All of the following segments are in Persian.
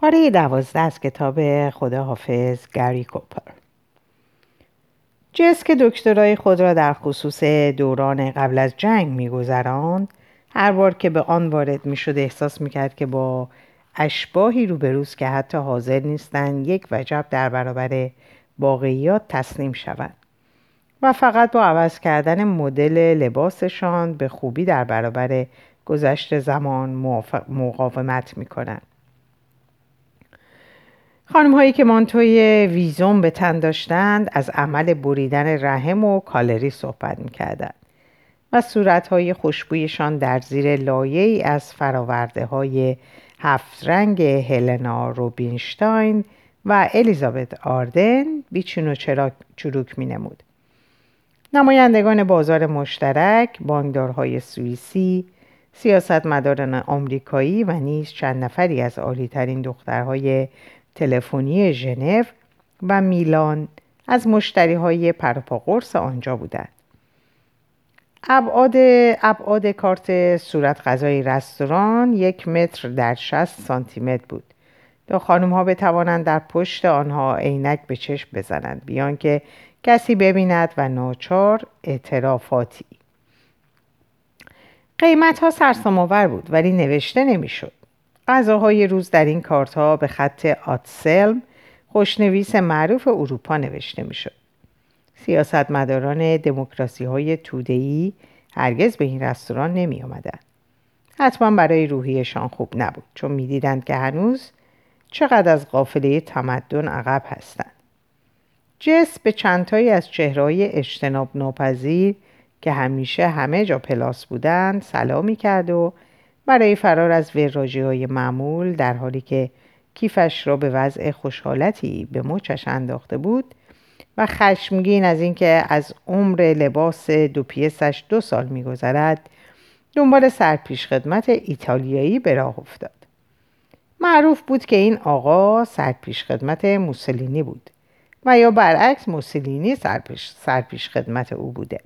پاره دوازده از کتاب خداحافظ گری کوپر. جس که دکترای خود را در خصوص دوران قبل از جنگ میگذراند. هر بار که به آن وارد می‌شد احساس می‌کرد که با اشباهی روبروز که حتی حاضر نیستند یک وجب در برابر واقعیات تسلیم شوند و فقط با عوض کردن مدل لباسشان به خوبی در برابر گذشت زمان مقاومت می‌کنند. خانم هایی که مانتوی ویزوم به تن داشتند از عمل بریدن رحم و کالری صحبت می‌کردند و صورت های خوشبویشان در زیر لایه از فراورده های هفت رنگ هلنا روبینشتاین و الیزابت آردن بیچون و چروک می نمود. نمایندگان بازار مشترک، بانکدارهای سوئیسی، سیاستمداران آمریکایی و نیز چند نفری از عالیترین دخترهای تلفنی ژنو و میلان از مشتری های پرپاقرس آنجا بودند. ابعاد ابعاد کارت صورت غذای رستوران یک متر در 60 سانتی متر بود. تا خانم ها بتوانند در پشت آنها عینک به چشم بزنند بیان که کسی ببیند و ناچار اعترافاتی. قیمت ها سرسام‌آور بود ولی نوشته نمی‌شد. غذاهای روز در این کارت ها به خط آتسلم خوشنویس معروف اروپا نوشته می‌شد سیاستمداران دموکراسی های تودهی هرگز به این رستوران نمی آمدن. حتما برای روحیشان خوب نبود چون می‌دیدند که هنوز چقدر از قافله تمدن عقب هستند. جس به چندتایی از چهرهای اجتناب ناپذیر که همیشه همه جا پلاس بودند سلامی کرد و برای فرار از وراجی های معمول در حالی که کیفش را به وضع خوشحالتی به مچش انداخته بود و خشمگین از اینکه از عمر لباس دو پیسش دو سال میگذرد دنبال سرپیش خدمت ایتالیایی به راه افتاد. معروف بود که این آقا سرپیش خدمت موسولینی بود و یا برعکس موسولینی سرپیش, سرپیش خدمت او بوده.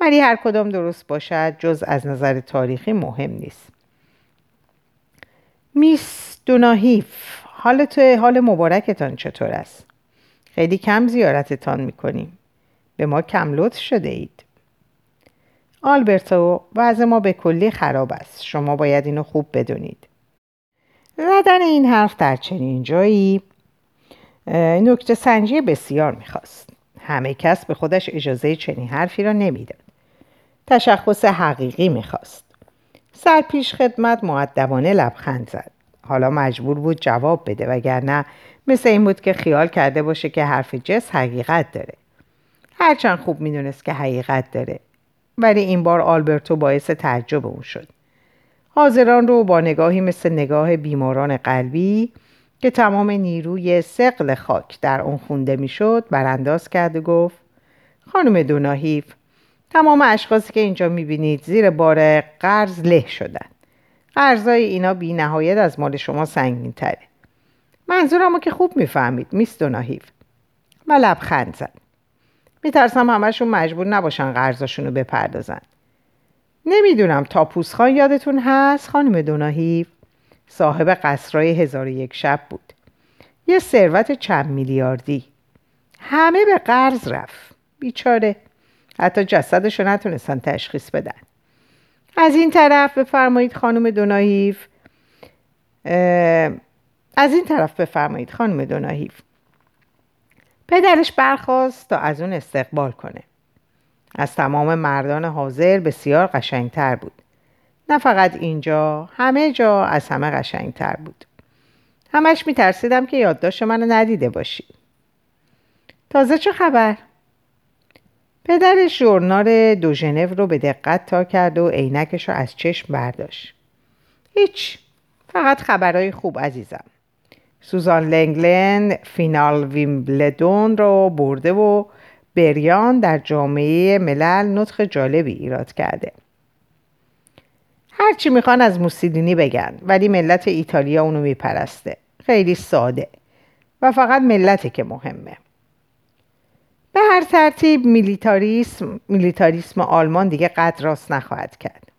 ولی هر کدام درست باشد جز از نظر تاریخی مهم نیست. میس دوناهیف حال تو حال مبارکتان چطور است؟ خیلی کم زیارتتان می‌کنیم. به ما کم لطف شده اید. آلبرتو وضع ما به کلی خراب است. شما باید اینو خوب بدونید. زدن این حرف در چنین جایی نکته سنجی بسیار می‌خواست. همه کس به خودش اجازه چنین حرفی را نمی‌داد. تشخص حقیقی می‌خواست. سرپیش خدمت معدبانه لبخند زد. حالا مجبور بود جواب بده وگرنه مثل این بود که خیال کرده باشه که حرف جس حقیقت داره. هرچند خوب می‌دونست که حقیقت داره ولی این بار آلبرتو باعث تعجب اون شد. حاضران رو با نگاهی مثل نگاه بیماران قلبی که تمام نیروی سقل خاک در اون خونده می‌شد برانداز کرد و گفت خانم دوناهیف تمام اشخاصی که اینجا می‌بینید زیر بار قرض له شدن. قرضای اینا بی نهایت از مال شما سنگین تره منظورمو که خوب می‌فهمید میس دوناهیف و لبخند زد. میترسم همشون مجبور نباشن قرضاشون رو بپردازن. نمی‌دونم تاپوس خان یادتون هست خانم دوناهیف صاحب قصرهای هزار یک شب بود. یه ثروت چند میلیاردی. همه به قرض رفت. بیچاره. حتی جسدش رو نتونستن تشخیص بدن. از این طرف بفرمایید خانم دوناهیف از این طرف بفرمایید خانم دوناهیف. پدرش برخواست تا از اون استقبال کنه. از تمام مردان حاضر بسیار قشنگتر بود. نه فقط اینجا همه جا از همه قشنگتر بود. همش میترسیدم که یادداشت منو ندیده باشی. تازه چه خبر؟ پدرش ژورنال دو ژنو رو به دقت تا کرد و عینکش رو از چشم برداشت. هیچ فقط خبرهای خوب عزیزم. سوزان لنگلن فینال ویمبلدون رو برده و بریان در جامعه ملل نطخ جالبی ایراد کرده. هرچی می‌خوان از موسولینی بگن ولی ملت ایتالیا اونو میپرسته. خیلی ساده. و فقط ملته که مهمه. به هر ترتیب میلیتاریسم, میلیتاریسم آلمان دیگه قد راست نخواهد کرد.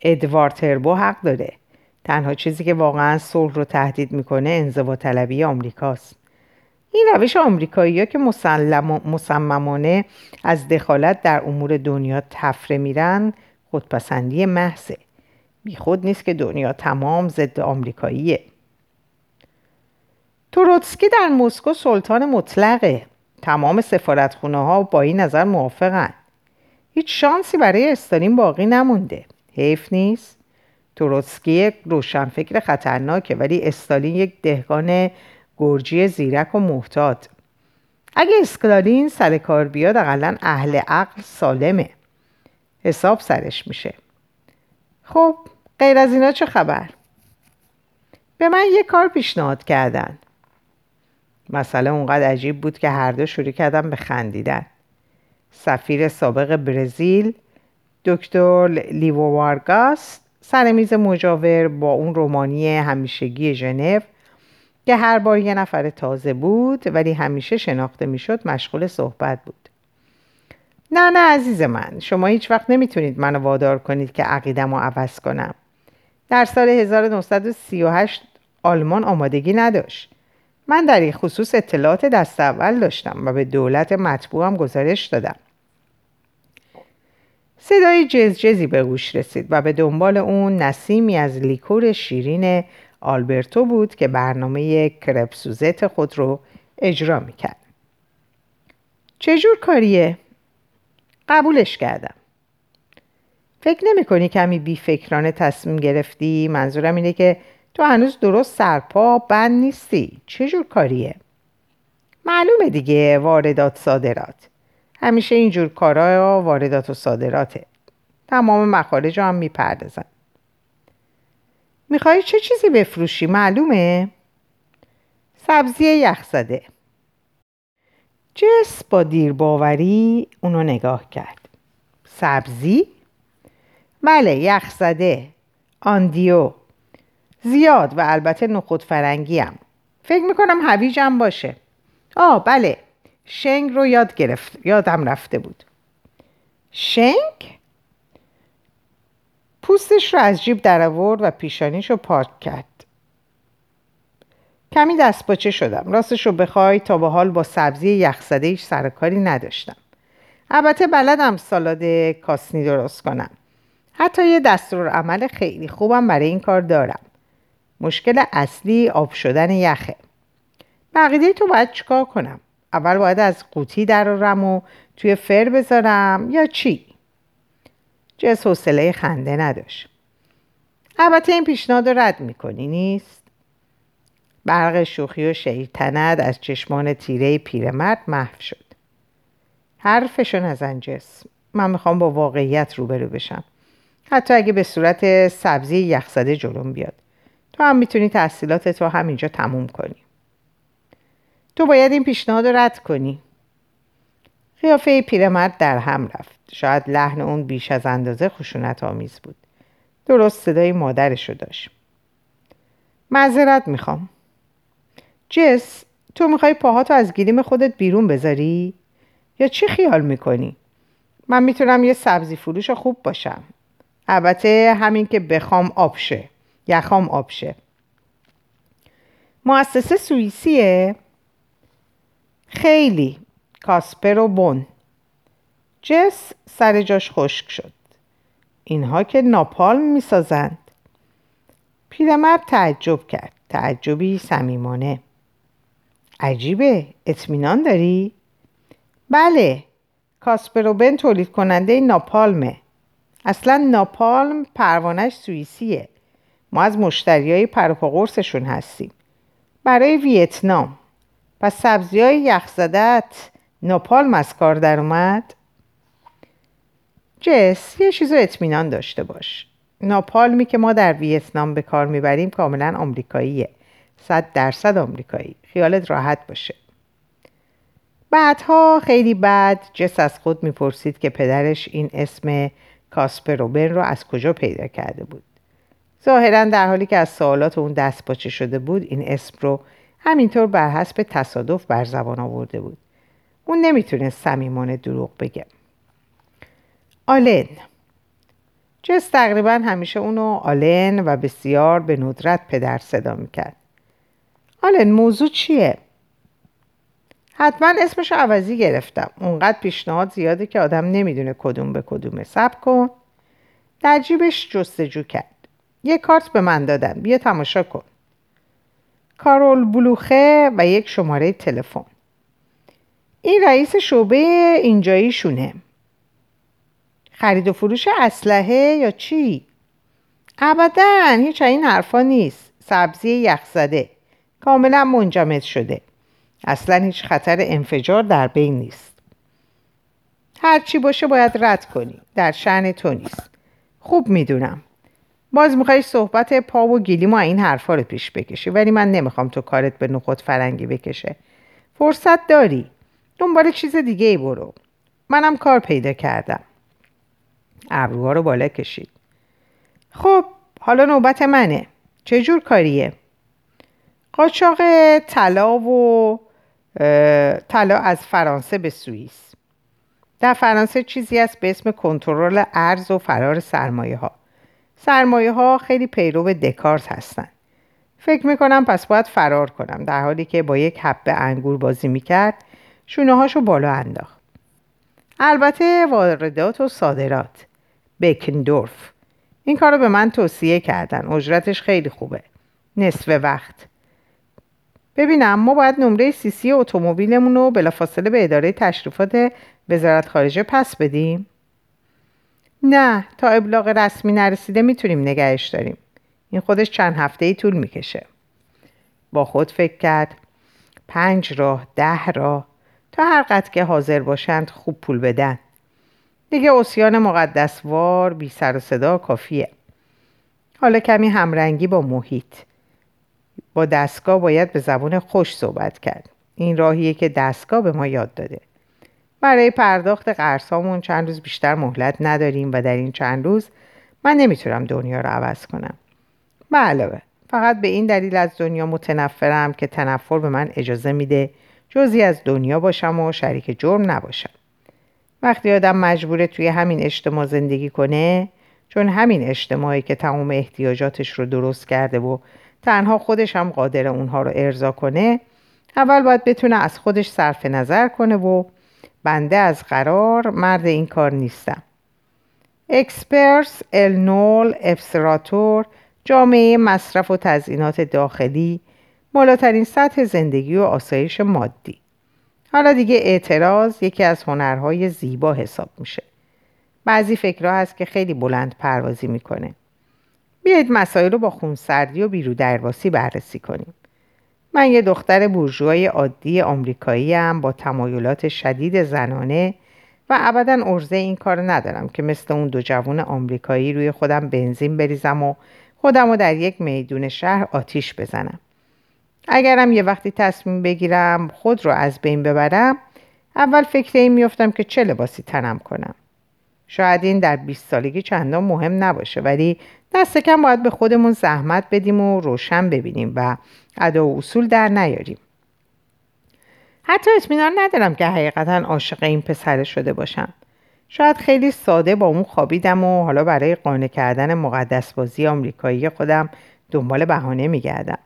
ادوارد تربو حق داره. تنها چیزی که واقعا صلح رو تهدید می‌کنه انزوا طلبی آمریکاست. این روش آمریکایی ها که مصممانه از دخالت در امور دنیا تفره میرن خودپسندی محضه. خود نیست که دنیا تمام ضد آمریکاییه. تروتسکی در مسکو سلطان مطلقه. تمام سفارتخونه ها با این نظر موافقن. هیچ شانسی برای استالین باقی نمونده. حیف نیست. تروتسکی یک روشنفکر خطرناکه ولی استالین یک دهقان گرجی زیرک و محتاط. اگه اسکالین سر کار بیاد اقلا اهل عقل سالمه. حساب سرش میشه. خب غیر از اینا چه خبر؟ به من یه کار پیشنهاد کردن. مسئله اونقدر عجیب بود که هر دو شروع کردن به خندیدن. سفیر سابق برزیل دکتر لیو وارگاس سر میز مجاور با اون رومانی همیشگی ژنو که هر بار یه نفر تازه بود ولی همیشه شناخته می‌شد مشغول صحبت بود. نه نه عزیز من شما هیچ وقت نمی‌تونید منو وادار کنید که عقیدم رو عوض کنم. در سال 1938 آلمان آمادگی نداشت. من در این خصوص اطلاعات دست اول داشتم و به دولت مطبوعم گزارش دادم صدای جزجزی به گوش رسید و به دنبال اون نسیمی از لیکور شیرین آلبرتو بود که برنامه کرپسوزت خود رو اجرا می‌کرد چجور کاریه؟ قبولش کردم فکر نمی کنی کمی بی فکرانه تصمیم گرفتی؟ منظورم اینه که تو هنوز درست سرپا بند نیستی. چجور کاریه؟ معلومه دیگه واردات صادرات. همیشه اینجور کارا واردات و صادراته. تمام مخارج هم می‌پردازن. می‌خوای چه چیزی بفروشی؟ معلومه؟ سبزی یخزده. جس با دیرباوری اونو نگاه کرد. سبزی؟ بله یخزده. آندیو. زیاد و البته نخود فرنگی هم. فکر می‌کنم هویجم باشه. آه بله. شنگ رو یاد گرفت. یادم رفته بود. شنگ؟ پوستش رو از جیب در آورد و پیشانیش رو پاک کرد. کمی دستپاچه شدم. راستش رو بخوای تا به حال با سبزی یخزده ایش سرکاری نداشتم. البته بلدم سالاد کاسنی درست کنم. حتی یه دستور عمل خیلی خوبم برای این کار دارم. مشکل اصلی آب شدن یخه. بقیده تو باید چیکار کنم؟ اول باید از قوطی درارم و توی فر بذارم یا چی؟ جس حوصله خنده نداشت. البته این پیشنهاد رو رد می‌کنی نیست؟ برق شوخی و شیطنت از چشمان تیره پیرمرد محو شد. حرفشو نزن جس. من می‌خوام با واقعیت روبرو بشم. حتی اگه به صورت سبزی یخزده جلوم بیاد. تو هم می‌تونی تحصیلات تو همینجا تموم کنی. تو باید این پیشنهاد رو رد کنی. قیافه پیرمرد در هم رفت. شاید لحن اون بیش از اندازه خشونت آمیز بود. درست صدای مادرشو داشت. معذرت می‌خوام. جس تو می‌خوای پاهاتو از گیریم خودت بیرون بذاری؟ یا چی خیال می‌کنی؟ من می‌تونم یه سبزی فروش خوب باشم. البته همین که بخوام آبشه یخام آبشه مؤسسه سوئیسیه؟ خیلی. کاسپر و بون جس سر جاش خشک شد. اینها که ناپالم می‌سازند. پیرمرد تعجب کرد. تعجبی صمیمانه. عجیبه. اطمینان داری؟ بله. کاسپروبن تولید کننده ناپالمه. اصلا ناپالم پروانش سوئیسیه. ما از مشتری های پروپاقرسشون هستیم. برای ویتنام. پس سبزی های یخزدت ناپالم از کار در اومد؟ جس یه چیزو اطمینان داشته باش. ناپالمی که ما در ویتنام به کار می‌بریم کاملا آمریکاییه. صد درصد آمریکایی. خیالت راحت باشه. بعدها خیلی بعد جس از خود می‌پرسید که پدرش این اسم کاسپروبن رو از کجا پیدا کرده بود. ظاهرا در حالی که از سوالات اون دست پاچه شده بود این اسم رو همینطور بر حسب تصادف بر زبان آورده بود. اون نمی‌تونه صمیمانه دروغ بگه. آلن. جس تقریبا همیشه اونو آلن و بسیار به ندرت پدر صدا می‌کرد. آلن موضوع چیه؟ حتما اسمشو عوضی گرفتم. اونقدر پیشنهاد زیاده که آدم نمی‌دونه کدوم به کدومه. سب کن. در جیبش جستجو کرد. یه کارت به من دادن. بیا تماشا کن. کارول بلوخه و یک شماره تلفن. این رئیس شعبه اینجاییشونه. خرید و فروش اسلحه یا چی؟ ابدا هیچ این حرفا نیست. سبزی یخزده کاملا منجمد شده. اصلا هیچ خطر انفجار در بین نیست. هرچی باشه باید رد کنی. در شعن تو نیست. خوب می‌دونم. باز می‌خوای صحبت پا و گیلیم و این حرفا رو پیش بکشی ولی من نمی‌خوام تو کارت به نخود فرنگی بکشه. فرصت داری. دنبال چیز دیگه ای برو. منم کار پیدا کردم. ابروها رو بالا کشید. خب حالا نوبت منه. چه جور کاریه؟ قاچاق طلا و طلا از فرانسه به سوئیس. در فرانسه چیزی است به اسم کنترل ارز و فرار سرمایه ها سرمایه ها خیلی پیرو دکارت هستند فکر می‌کنم پس باید فرار کنم در حالی که با یک حبه انگور بازی می‌کرد شونه هاشو بالا انداخت. البته واردات و صادرات. بکندورف. این کار به من توصیه کردن. اجرتش خیلی خوبه. نصف وقت. ببینم ما باید نمره سیسی اتومبیلمون رو بلافاصله به اداره تشریفات وزارت خارجه پس بدیم. نه تا ابلاغ رسمی نرسیده می‌تونیم نگهش داریم. این خودش چند هفته ای طول می‌کشه. با خود فکر کرد. پنج راه ده راه. تا هر قد که حاضر باشند خوب پول بدن. دیگه اسیان مقدسوار بی سر و صدا کافیه. حالا کمی همرنگی با محیط. با دستگاه باید به زبون خوش صحبت کرد. این راهیه که دستگاه به ما یاد داده. برای پرداخت قرصامون چند روز بیشتر مهلت نداریم و در این چند روز من نمی‌تونم دنیا رو عوض کنم. به علاوه فقط به این دلیل از دنیا متنفرم که تنفر به من اجازه میده جزی از دنیا باشم و شریک جرم نباشم. وقتی آدم مجبوره توی همین اجتماع زندگی کنه چون همین اجتماعی که تمام احتیاجاتش رو درست کرده و تنها خودش هم قادر اونها رو ارضا کنه اول باید بتونه از خودش صرف نظر کنه و بنده از قرار مرد این کار نیستم. اکسپرس النول افسراتور جامعه مصرف و تزئینات داخلی بالاترین سطح زندگی و آسایش مادی. حالا دیگه اعتراض یکی از هنرهای زیبا حساب میشه. بعضی فکرها هست که خیلی بلند پروازی می‌کنه. بیایید مسائل رو با خونسردی و بیرو درواسی بررسی کنیم. من یه دختر بورژوای عادی آمریکایی با تمایلات شدید زنانه و ابدا ارزه این کار ندارم که مثل اون دو جوون آمریکایی روی خودم بنزین بریزم و خودم رو در یک میدون شهر آتیش بزنم. اگرم یه وقتی تصمیم بگیرم خود رو از بین ببرم اول فکر این میفتم که چه لباسی تنم کنم. شاید این در 20 سالگی چندان مهم نباشه ولی دست کم باید به خودمون زحمت بدیم و روشن ببینیم و ادا و اصول در نیاریم. حتی اطمینان ندارم که حقیقتا عاشق این پسر شده باشم. شاید خیلی ساده با اون خوابیدم و حالا برای قانع کردن مقدس بازی آمریکایی خودم دنبال بهانه میگردم.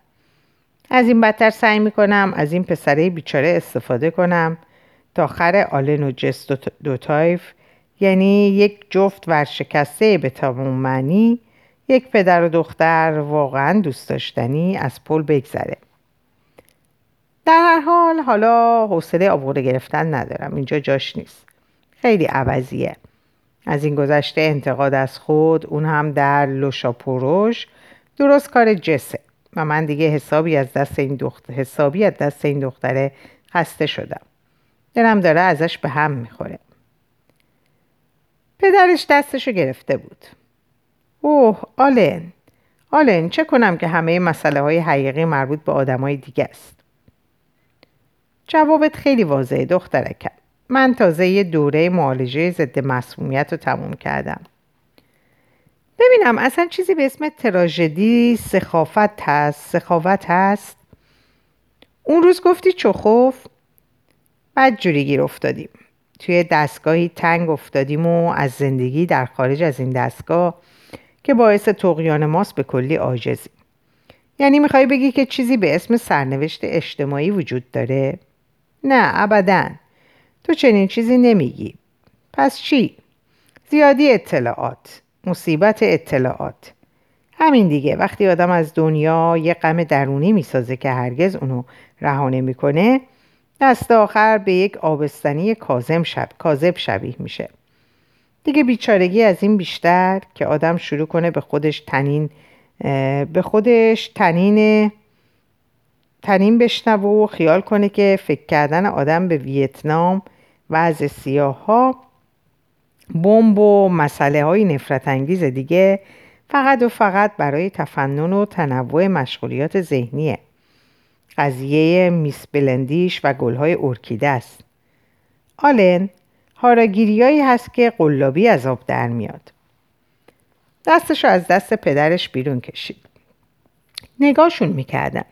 از این بدتر سعی می‌کنم از این پسره بیچاره استفاده کنم تا خر آلن و جست دو تایف یعنی یک جفت ورشکسته به تمام معنی یک پدر و دختر واقعا دوست داشتنی از پل بگذره. در هر حال حالا حوصله آورده گرفتن ندارم اینجا جاش نیست. خیلی عوضیه. از این گذشته انتقاد از خود اون هم در لوشاپوروش درست کار جسه. و من دیگه حسابی از دست این دختر حسابی از دست این دختره خسته شدم. دلم داره ازش به هم می‌خوره. پدرش دستشو گرفته بود. اوه آلن. آلن چه کنم که همه مسئله های حقیقی مربوط به آدمای دیگه است. جوابت خیلی واضحه دخترکم. من تازه یه دوره معالجه ضد مسمومیت رو تموم کردم. ببینم اصلا چیزی به اسم تراژدی سخافت هست؟ سخاوت هست؟ اون روز گفتی چخوف؟ بعد جوری گیر افتادیم. توی دستگاهی تنگ افتادیم و از زندگی در خارج از این دستگاه که باعث تقیان ماست به کلی عاجزیم. یعنی می‌خوای بگی که چیزی به اسم سرنوشت اجتماعی وجود داره؟ نه ابدا. تو چنین چیزی نمیگی. پس چی؟ زیادی اطلاعات مصیبت اطلاعات. همین دیگه. وقتی آدم از دنیا یه غم درونی می‌سازه که هرگز اونو رها نمی‌کنه دست آخر به یک آبستنی کازم شب کاذب شبیه میشه. دیگه بیچارگی از این بیشتر که آدم شروع کنه به خودش تنین به خودش تنین تنین بشنوه و خیال کنه که فکر کردن آدم به ویتنام و از سیاه ها بمب و مسئله های نفرت انگیز دیگه فقط و فقط برای تفنن و تنوع مشغولیات ذهنیه. قضیه میس بلندیش و گلهای ارکیده است. آلن هاراگیریایی هست که قلابی از آب در میاد. دستشو از دست پدرش بیرون کشید. نگاهشون می‌کردن.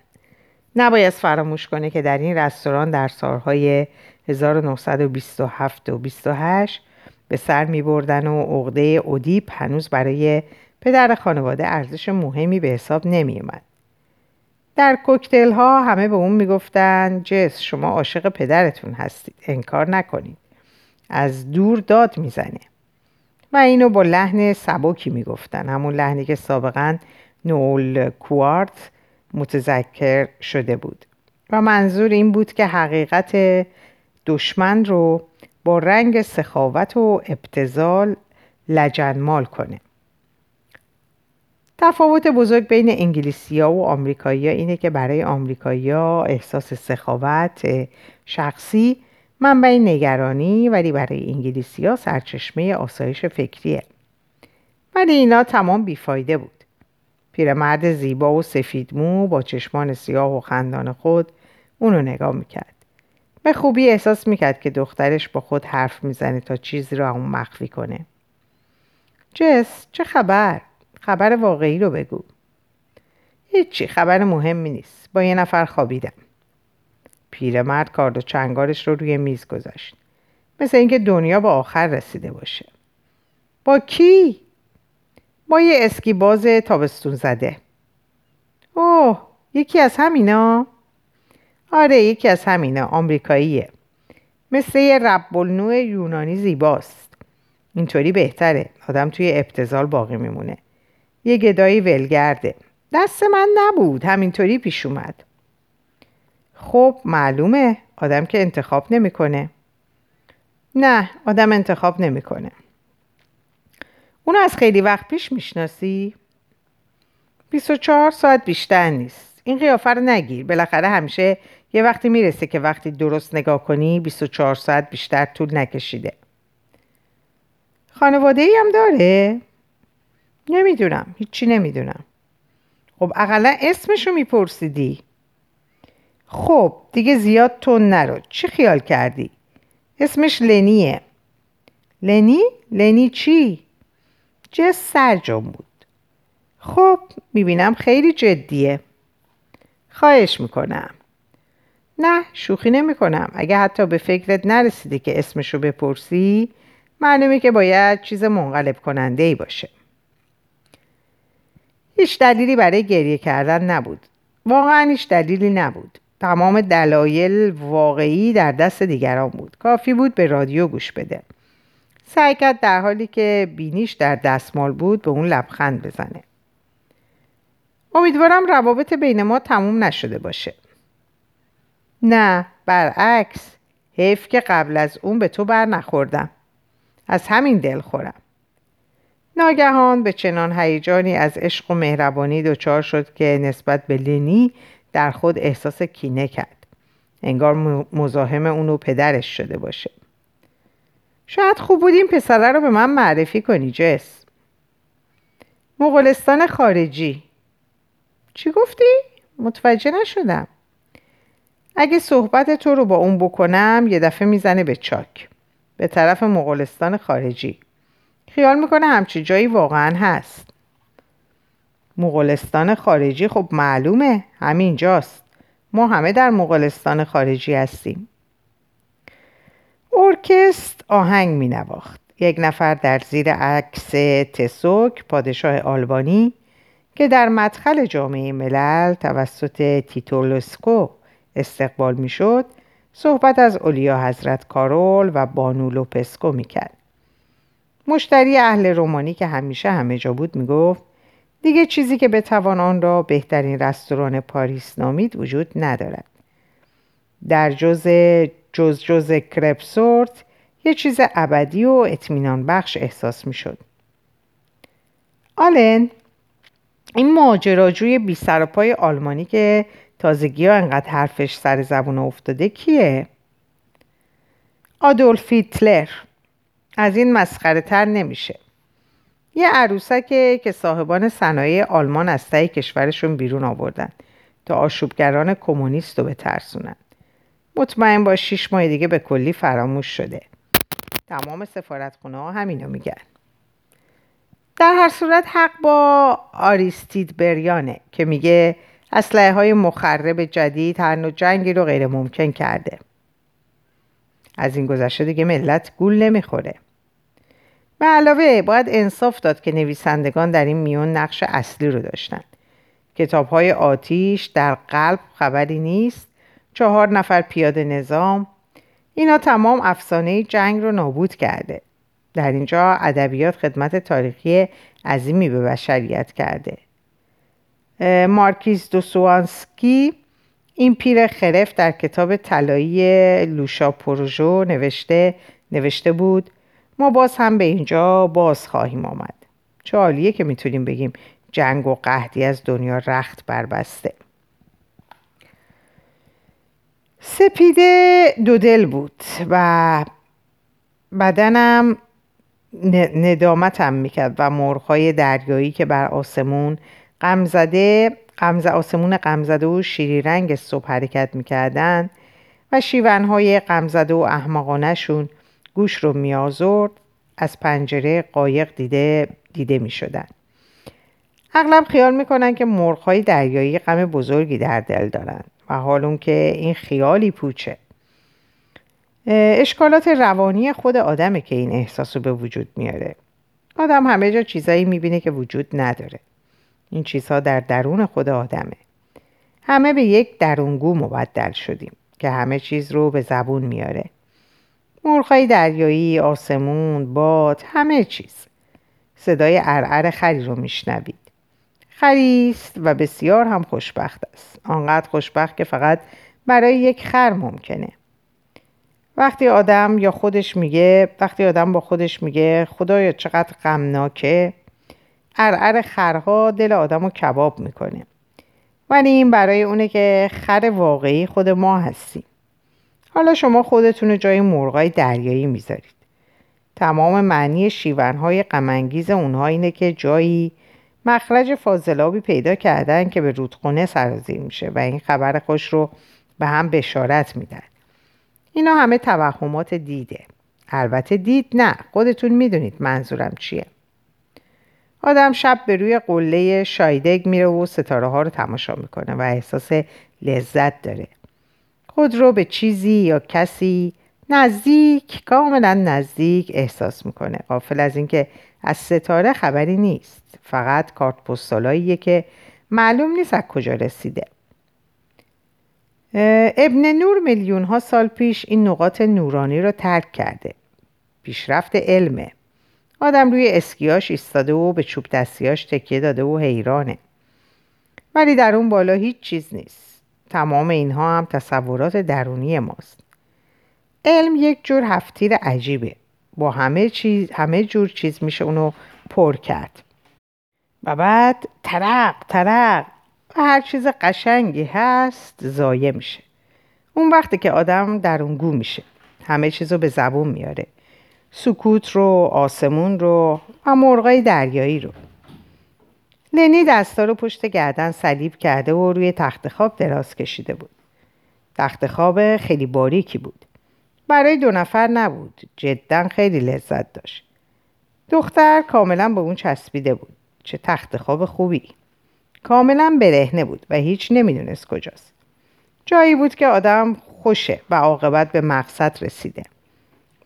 نباید فراموش کنه که در این رستوران در سالهای 1927 و 28 به سر می بردن و عقده اودیپ هنوز برای پدر خانواده ارزش مهمی به حساب نمی اومد. در کوکتل ها همه به اون می‌گفتن جس شما عاشق پدرتون هستید انکار نکنید. از دور داد می‌زنه. و اینو با لحن سبکی می‌گفتن. همون لحنی که سابقا نول کوارت متذکر شده بود. و منظور این بود که حقیقت دشمن رو با رنگ سخاوت و ابتزال لجنمال کنه. تفاوت بزرگ بین انگلیسی ها و آمریکایی ها اینه که برای آمریکایی ها احساس سخاوت شخصی منبع نگرانی ولی برای انگلیسی ها سرچشمه آسایش فکریه. ولی اینا تمام بیفایده بود. پیرمرد زیبا و سفیدمو با چشمان سیاه و خندان خود اونو نگاه می‌کرد. به خوبی احساس می‌کرد که دخترش با خود حرف می‌زنه تا چیزی رو اون مخفی کنه. جس چه خبر؟ خبر واقعی رو بگو. هیچی خبر مهمی نیست. با یه نفر خوابیدم. پیرمرد کارد و چنگارش رو روی میز گذاشت. مثل اینکه دنیا به آخر رسیده باشه. با کی؟ با یه اسکی باز تابستون زده. اوه یکی از همینا؟ آره یکی از همینا آمریکاییه. مثل یه رب یونانی زیباست. اینطوری بهتره. آدم توی ابتزال باقی میمونه. یه گدایی ولگرده. دست من نبود همینطوری پیش اومد. خب معلومه. آدم که انتخاب نمی‌کنه. نه آدم انتخاب نمی‌کنه. اونو از خیلی وقت پیش می‌شناسی؟ 24 ساعت بیشتر نیست. این قیافه رو نگیر. بالاخره همیشه یه وقتی می‌رسه که وقتی درست نگاه کنی 24 ساعت بیشتر طول نکشیده. خانواده ای هم داره؟ نمی‌دونم هیچی نمی‌دونم. خب اقلا اسمشو میپرسیدی؟ خب دیگه زیاد تون نرو. چی خیال کردی؟ اسمش لنیه. لنی؟ لنی چی؟ جس سرجام بود. خب می‌بینم خیلی جدیه. خواهش می‌کنم. نه شوخی نمی کنم اگه حتی به فکرت نرسیده که اسمشو بپرسی معلومه که باید چیز منقلب کننده ای باشه. هیچ دلیلی برای گریه کردن نبود. واقعا هیچ دلیلی نبود. تمام دلایل واقعی در دست دیگران بود. کافی بود به رادیو گوش بده. سعی کرد در حالی که بینیش در دستمال بود به اون لبخند بزنه. امیدوارم روابط بین ما تموم نشده باشه. نه برعکس. حیف که قبل از اون به تو بر نخوردم. از همین دل خورم. ناگهان به چنان هیجانی از عشق و مهربانی دچار شد که نسبت به لنی در خود احساس کینه کرد. انگار مزاحم اونو پدرش شده باشه. شاید خوب بود این پسره رو به من معرفی کنی جس. مغولستان خارجی. چی گفتی؟ متوجه نشدم. اگه صحبت تو رو با اون بکنم یه دفعه می‌زنه به چاک. به طرف مغولستان خارجی. خیال می‌کنه همچی جایی واقعا هست مغولستان خارجی خب معلومه همینجاست ما همه در مغولستان خارجی هستیم ارکست آهنگ می نواخت. یک نفر در زیر عکس تسوک پادشاه آلبانی که در مدخل جامعه ملل توسط تیتولسکو استقبال می شد صحبت از اولیا حضرت کارول و بانو لوپسکو می کرد. مشتری اهل رومانی که همیشه همه جا بود می گفت دیگه چیزی که بتوان آن را بهترین رستوران پاریس نامید وجود ندارد. در جز جز جز کرپسورت یه چیز ابدی و اطمینان بخش احساس می شد. آلن این ماجراجوی بی سر پای آلمانی که تازگی ها انقدر حرفش سر زبون افتاده کیه؟ آدولف هیتلر از این مسخره تر نمیشه. یه عروسکه که صاحبان صنایع آلمان از تای کشورشون بیرون آوردن تا آشوبگران کمونیست رو بترسونن. مطمئن با شیش ماه دیگه به کلی فراموش شده. تمام سفارتخونه ها همینو میگن. در هر صورت حق با آریستید بریانه که میگه اسلحه های مخرب جدید هر نوع جنگی رو غیر ممکن کرده. از این گذشته دیگه ملت گول نمی‌خوره. به علاوه باید انصاف داد که نویسندگان در این میون نقش اصلی رو داشتند کتاب های آتیش در قلب خبری نیست چهار نفر پیاده نظام اینا تمام افسانه جنگ رو نابود کرده. در اینجا ادبیات خدمت تاریخی عظیمی به بشریت کرده. مارکیز دوسوانسکی این پیر خرف در کتاب طلایی لوشا پروژو نوشته نوشته بود ما باز هم به اینجا باز خواهیم آمد. چه عالیه که می‌تونیم بگیم جنگ و قهدی از دنیا رخت بربسته سپیده دودل بود و بدنم ندامتم می‌کرد و مرغهای دریایی که بر آسمون غمزده غمزه آسمون غمزده و شیری رنگ صبح حرکت می‌کردن و شیونهای غمزده و احمقانشون گوش رو میازرد از پنجره قایق دیده دیده می شدن. اغلب خیال می‌کنن که مرغهای دریایی غم بزرگی در دل دارن و حال که این خیالی پوچه. اشکالات روانی خود آدمه که این احساس به وجود میاره. آدم همه جا چیزایی می‌بینه که وجود نداره. این چیزها در درون خود آدمه. همه به یک درونگو مبدل شدیم که همه چیز رو به زبون میاره. مرغهای دریایی، آسمون، باد، همه چیز. صدای ارعر خری رو میشنوید. خریست و بسیار هم خوشبخت است. آنقدر خوشبخت که فقط برای یک خر ممکنه. وقتی آدم یا خودش میگه وقتی آدم با خودش میگه خدایا چقدر غمناکه. ارعر خرها دل آدم رو کباب می‌کنه. ولی این برای اونه که خر واقعی خود ما هستیم. حالا شما خودتون رو جای مرغای دریایی می‌ذارید. تمام معنی شیونهای غمانگیز اونها اینه که جایی مخرج فاضلابی پیدا کردن که به رودخونه سرازیر میشه و این خبر خوش رو به هم بشارت میدن. اینا همه توهمات دیده. البته دید نه. خودتون می‌دونید منظورم چیه. آدم شب به روی قله شایدگ میره و ستاره ها رو تماشا می‌کنه و احساس لذت داره. خود رو به چیزی یا کسی نزدیک کاملا نزدیک احساس می‌کنه. قافل از اینکه از ستاره خبری نیست. فقط کارت پستالاییه که معلوم نیست از کجا رسیده. ابن نور میلیون ها سال پیش این نقاط نورانی رو ترک کرده. پیشرفت علمه. آدم روی اسکیاش ایستاده و به چوب دستیاش تکیه داده و حیرانه. ولی در اون بالا هیچ چیز نیست. تمام اینها هم تصورات درونی ماست. علم یک جور هفتیر عجیبه. با همه, چیز، همه جور چیز میشه اونو پر کرد. و بعد ترق ترق. و هر چیز قشنگی هست زایه میشه. اون وقتی که آدم درونگو میشه. همه چیز رو به زبون میاره. سکوت رو آسمون رو و مرغای دریایی رو. لنی دستا رو پشت گردن صلیب کرده و روی تخت خواب دراز کشیده بود. تخت خواب خیلی باریکی بود. برای دو نفر نبود. جدا خیلی لذت داشت. دختر کاملا به اون چسبیده بود. چه تخت خواب خوبی. کاملا برهنه بود و هیچ نمی‌دونست کجاست. جایی بود که آدم خوشه و عاقبت به مقصد رسیده.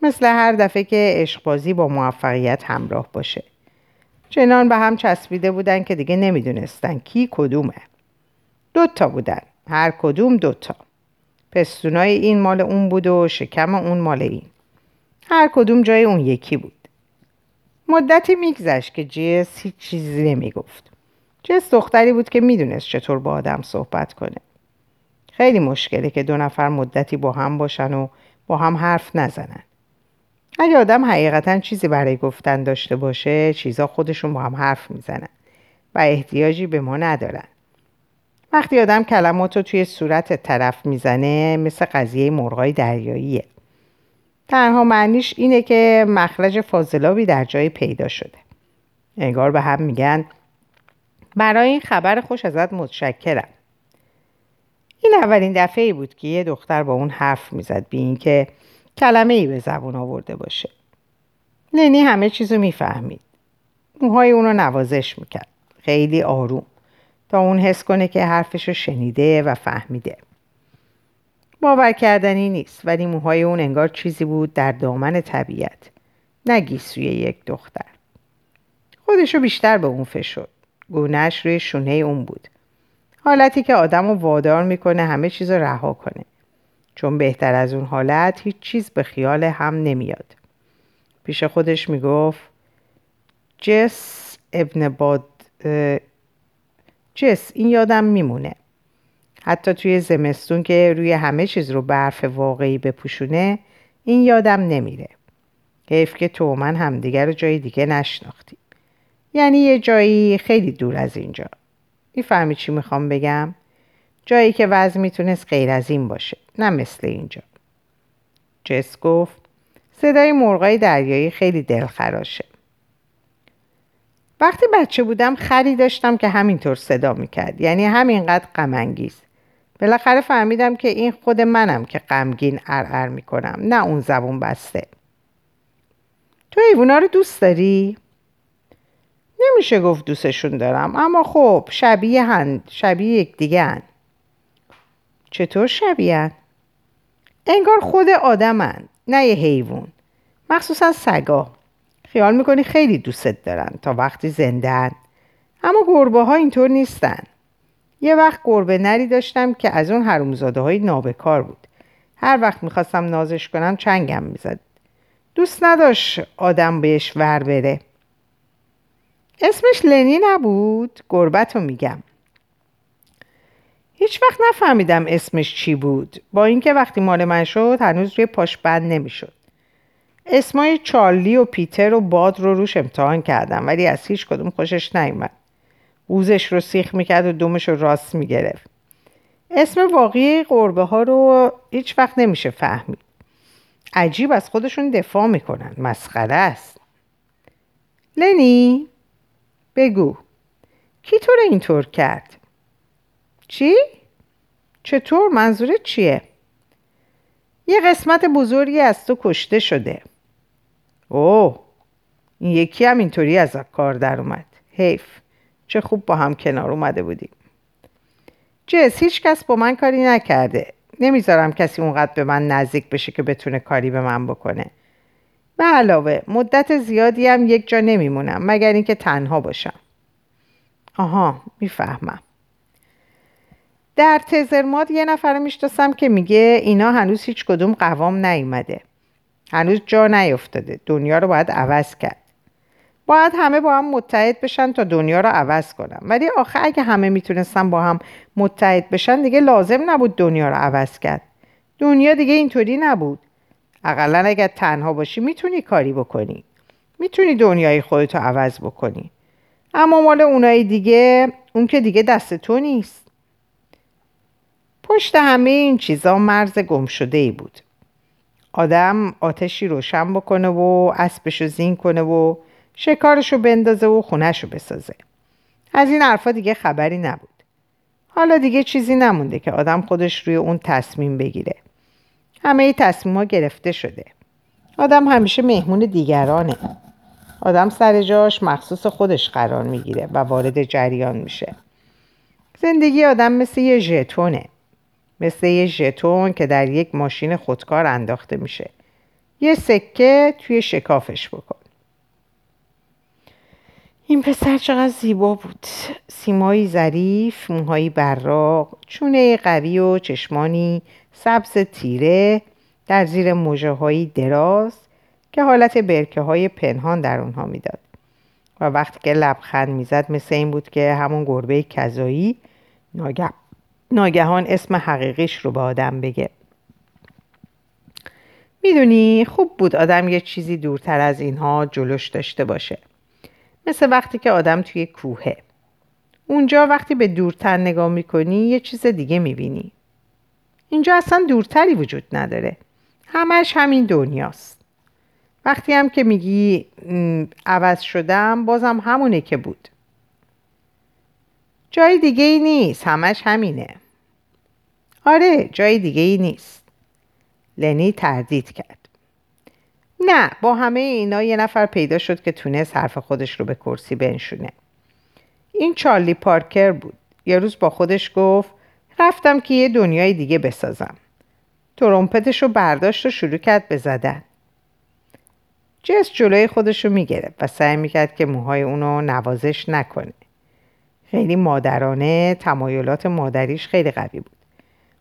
مثل هر دفعه که عشقبازی با موفقیت همراه باشه. چنان به هم چسبیده بودن که دیگه نمی‌دونستن کی کدومه. دوتا بودن. هر کدوم دوتا. پستونای این مال اون بود و شکم اون مال این. هر کدوم جای اون یکی بود. مدتی میگذشت که جیس هیچ چیزی نمی‌گفت. جیس دختری بود که می‌دونست چطور با آدم صحبت کنه. خیلی مشکله که دو نفر مدتی با هم باشن و با هم حرف نزنن. اگه آدم حقیقتا چیزی برای گفتن داشته باشه چیزا خودشون با هم حرف می‌زنن و احتیاجی به ما ندارن. وقتی آدم کلمات رو توی صورت طرف می‌زنه مثل قضیه مرغای دریاییه. تنها معنیش اینه که مخرج فاضلابی در جای پیدا شده. انگار به هم میگن برای این خبر خوش ازت متشکرم. این اولین دفعه بود که یه دختر با اون حرف می‌زد بی اینکه کلمه ای به زبون آورده باشه. لنی همه چیزو می‌فهمید. موهای اونو نوازش می‌کرد. خیلی آروم. تا اون حس کنه که حرفشو شنیده و فهمیده. باور کردنی نیست ولی موهای اون انگار چیزی بود در دامن طبیعت. نه گیسوی یک دختر. خودشو بیشتر به اون فشد گونهش روی شونه اون بود. حالتی که آدم رو وادار می‌کنه همه چیز رو رها کنه. چون بهتر از اون حالت هیچ چیز به خیال هم نمیاد. پیش خودش می‌گفت جس ابن باد جس این یادم میمونه. حتی توی زمستون که روی همه چیز رو برف واقعی بپوشونه این یادم نمیره. حیف که تو من همدیگر رو جای دیگه نشناختیم. یعنی یه جایی خیلی دور از اینجا. می‌فهمی چی می‌خوام بگم؟ جایی که وضع می‌تونست غیر از این باشه. نه مثل اینجا جس گفت صدای مرغای دریایی خیلی دلخراشه وقتی بچه بودم خری داشتم که همینطور صدا می‌کرد یعنی همینقدر غمانگیز بالاخره فهمیدم که این خود منم که غمگین ارعر می‌کنم نه اون زبون بسته تو ایوونا رو دوست داری؟ نمیشه گفت دوستشون دارم اما خب شبیه هن شبیه یک هن. چطور شبیه هن؟ انگار خود آدمن نه یه حیوان. مخصوصا سگا. خیال می‌کنی خیلی دوستت دارن تا وقتی زنده اما گربه ها اینطور نیستن. یه وقت گربه نری داشتم که از اون حرومزاده های نابکار بود. هر وقت می‌خواستم نازش کنم چنگم می‌زد. دوست نداشت آدم بهش ور بره. اسمش لنی نبود؟ گربت رو میگم. هیچ وقت نفهمیدم اسمش چی بود. با اینکه وقتی مال من شد هنوز روی پاش بند نمی‌شد. اسمای چارلی و پیتر و باد رو روش امتحان کردم ولی از هیچ کدوم خوشش نیومد. اوزش رو سیخ می‌کرد و دومش رو راست می‌گرفت. اسم واقعی قربه ها رو هیچ وقت نمیشه فهمید. عجیب از خودشون دفاع می‌کنن. مسخره است. لنی بگو. کی تو رو اینطور کرد؟ چی؟ چطور؟ منظورت چیه؟ یه قسمت بزرگی از تو کشته شده. اوه این یکی هم اینطوری از کار در اومد. حیف چه خوب با هم کنار اومده بودیم. جس هیچ کس با من کاری نکرده. نمی‌ذارم کسی اونقدر به من نزدیک بشه که بتونه کاری به من بکنه. به علاوه مدت زیادی هم یک جا نمیمونم مگر اینکه تنها باشم. آها می‌فهمم. در تزرماد یه نفر می‌شناسم که میگه اینا هنوز هیچ کدوم قوام نیومده. هنوز جا نیفتاده دنیا رو باید عوض کرد. باید همه با هم متحد بشن تا دنیا رو عوض کنم ولی آخه اگه همه می‌تونستن با هم متحد بشن دیگه لازم نبود دنیا رو عوض کرد. دنیا دیگه اینطوری نبود. اقلا اگر تنها باشی می‌تونی کاری بکنی. می‌تونی دنیای خودتو عوض بکنی. اما مال اونای دیگه اون که دیگه دست تو نیست. پشت همه این چیزا مرز گم شده ای بود. آدم آتشی روشن بکنه و اسبشو زین کنه و شکارشو بندازه و خونهشو بسازه. از این حرفا دیگه خبری نبود. حالا دیگه چیزی نمونده که آدم خودش روی اون تصمیم بگیره. همه تصمیم ها گرفته شده. آدم همیشه مهمون دیگرانه. آدم سر جاش مخصوص خودش قرار می‌گیره و وارد جریان میشه. زندگی آدم مثل یه ژتونه. مثل یه ژتون که در یک ماشین خودکار انداخته میشه. یه سکه توی شکافش بکن. این پسر چقدر زیبا بود. سیمایی ظریف موهایی براق چونه قوی و چشمانی سبز تیره در زیر موجه هایی دراز که حالت برکه های پنهان در اونها می‌داد. و وقتی که لبخند می‌زد مثل این بود که همون گربه کذایی ناگه... ناگهان اسم حقیقیش رو به آدم بگه. می‌دونی خوب بود آدم یه چیزی دورتر از اینها جلوش داشته باشه. مثل وقتی که آدم توی کوهه. اونجا وقتی به دورتر نگاه می‌کنی یه چیز دیگه می‌بینی. اینجا اصلا دورتری وجود نداره. همش همین دنیاست. وقتی هم که میگی عوض شدم بازم همونه که بود. جای دیگه ای نیست. همش همینه. آره جای دیگه ای نیست. لنی تردید کرد. نه با همه اینا یه نفر پیدا شد که تونست حرف خودش رو به کرسی بنشونه. این چارلی پارکر بود. یه روز با خودش گفت رفتم که یه دنیای دیگه بسازم. ترومپتش رو برداشت و شروع کرد به زدن. جس جلوی خودش رو می‌گرفت و سعی می‌کرد که موهای اونو نوازش نکنه. خیلی مادرانه تمایلات مادریش خیلی قوی بود.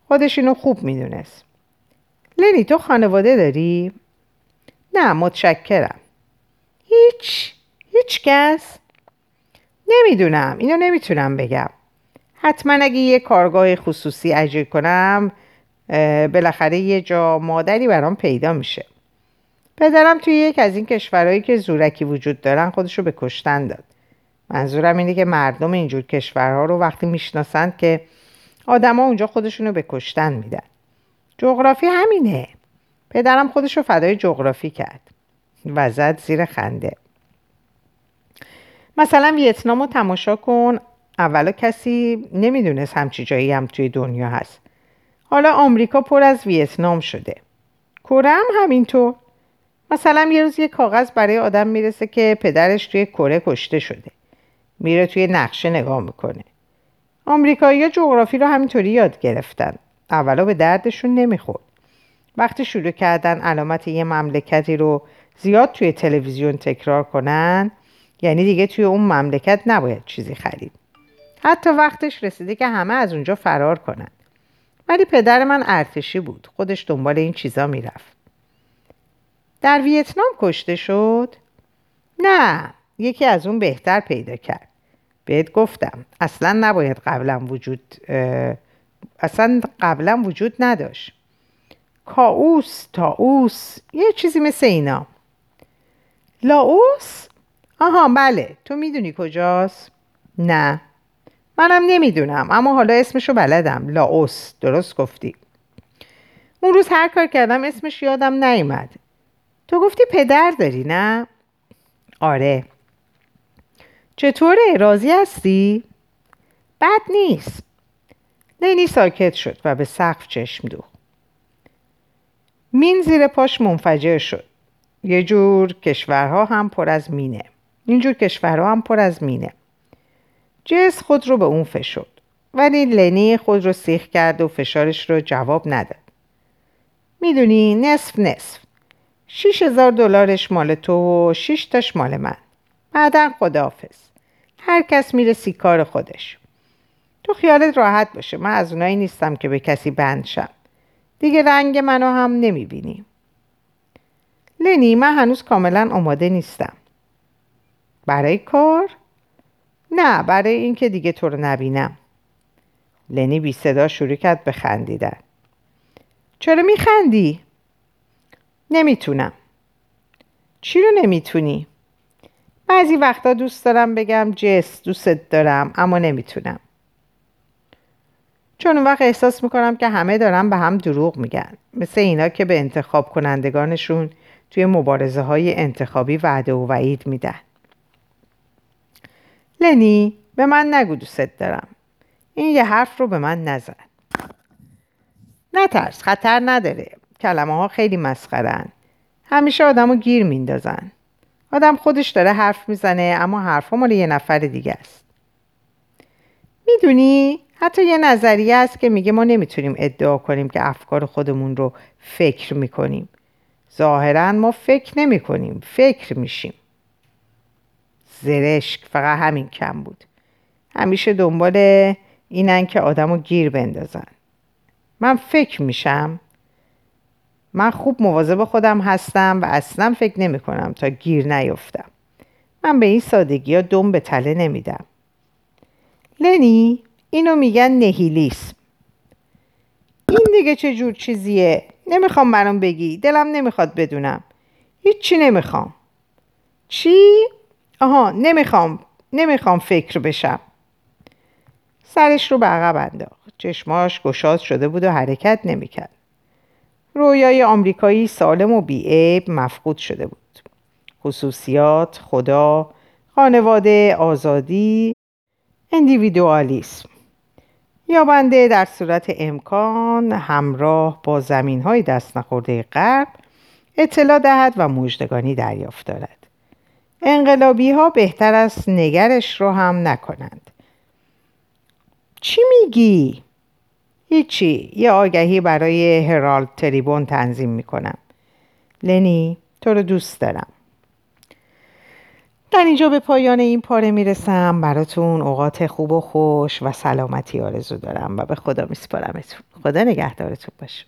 خودش اینو خوب می‌دونست. لنی تو خانواده داری؟ نه متشکرم. هیچ هیچ کس؟ نمی‌دونم اینو نمی‌تونم بگم. حتما اگه یه کارگاه خصوصی اجرا کنم بالاخره یه جا مادری برام پیدا میشه. پدرم توی یک از این کشورهایی که زورکی وجود دارن خودشو به کشتن داد. منظورم اینه که مردم اینجور کشورها رو وقتی می‌شناسند که آدما اونجا خودشونو به کشتن میدن. جغرافی همینه. پدرم خودشو فدای جغرافی کرد و زد زیر خنده. مثلا ویتنام رو تماشا کن. اولا کسی نمی‌دونست همچی جایی هم توی دنیا هست. حالا آمریکا پر از ویتنام شده. کره هم همینطور. مثلا یه روز یه کاغذ برای آدم می‌رسه که پدرش توی کره کشته شده. میره توی نقشه نگاه می‌کنه. آمریکایی جغرافی رو همینطوری یاد گرفتن. اولا به دردشون نمی‌خورد. وقتی شروع کردن علامت یه مملکتی رو زیاد توی تلویزیون تکرار کنن یعنی دیگه توی اون مملکت نباید چیزی خرید. حتی وقتش رسیده که همه از اونجا فرار کنن. ولی پدر من ارتشی بود. خودش دنبال این چیزا می‌رفت. در ویتنام کشته شد؟ نه. یکی از اون بهتر پیدا کرد. بهت گفتم اصلا نباید قبلا وجود اصلا قبلا وجود نداشت. کاوس تاوس یه چیزی مثل اینا. لاوس آها بله. تو می‌دونی کجاست؟ نه. منم نمی‌دونم اما حالا اسمشو بلدم. لاوس درست گفتی. اون روز هر کار کردم اسمش یادم نیومد. تو گفتی پدر داری نه؟ آره. چطوره؟ راضی هستی؟ بد نیست. لینی ساکت شد و به سقف چشم دوخت. مین زیر پاش منفجر شد. یه جور کشورها هم پر از مینه. اینجور کشورها هم پر از مینه. جس خود رو به اون فشرد. ولی لنی خود رو سیخ کرد و فشارش رو جواب نداد. می‌دونی نصف نصف. شیش هزار دلارش مال تو و شیش تاش مال من. بعدا خداحافظ. هر کس میره سیکار خودش. تو خیالت راحت باشه من از اونایی نیستم که به کسی بند شم. دیگه رنگ منو هم نمی‌بینی. لنی من هنوز کاملا آماده نیستم. برای کار؟ نه برای اینکه دیگه تو رو نبینم. لنی بی صدا شروع کرد به خندیدن. چرا میخندی؟ نمی‌تونم. چی رو نمی‌تونی؟ بعضی وقتا دوست دارم بگم جس دوستت دارم اما نمی‌تونم. چون اون وقت احساس می‌کنم که همه دارن به هم دروغ میگن. مثل اینا که به انتخاب کنندگانشون توی مبارزه های انتخابی وعده و وعید میدن. لنی به من نگو دوستت دارم. این یه حرف رو به من نزن. نترس خطر نداره. کلمه ها خیلی مسخرن. همیشه آدم رو گیر میندازن. آدم خودش داره حرف می‌زنه اما حرف مال یه نفر دیگه است. می‌دونی؟ حتی یه نظریه است که میگه ما نمی‌تونیم ادعا کنیم که افکار خودمون رو فکر می‌کنیم. ظاهرا ما فکر نمی کنیم فکر میشیم. زرشک فقط همین کم بود. همیشه دنبال اینن که آدمو گیر بندازن. من فکر میشم من خوب مواظب خودم هستم و اصلا فکر نمی کنم تا گیر نیفتم. من به این سادگی ها دم به تله نمیدم. لنی اینو میگن نهیلیسم. این دیگه چه جور چیزیه؟ نمی‌خوام برام بگی. دلم نمی‌خواد بدونم. هیچی نمی‌خوام. چی؟ آها نمی‌خوام. نمی‌خوام فکر بشم. سرش رو به عقب انداخت. چشماش گشاد شده بود و حرکت نمی‌کرد. رویای آمریکایی سالم و بیعیب مفقود شده بود. خصوصیات خدا خانواده آزادی اندیویدوالیسم. یابنده در صورت امکان همراه با زمین های دست نخورده غرب اطلاع دهد و مجدگانی دریافت دارد. انقلابی ها بهتر است نگرش رو هم نکنند. چی میگی؟ هیچی. یه آگهی برای هرالد تریبون تنظیم می‌کنم. لنی تو رو دوست دارم. در اینجا به پایان این پاره می‌رسم. براتون اوقات خوب و خوش و سلامتی آرزو دارم و به خدا میسپارمتون. خدا نگهدارتون باشه.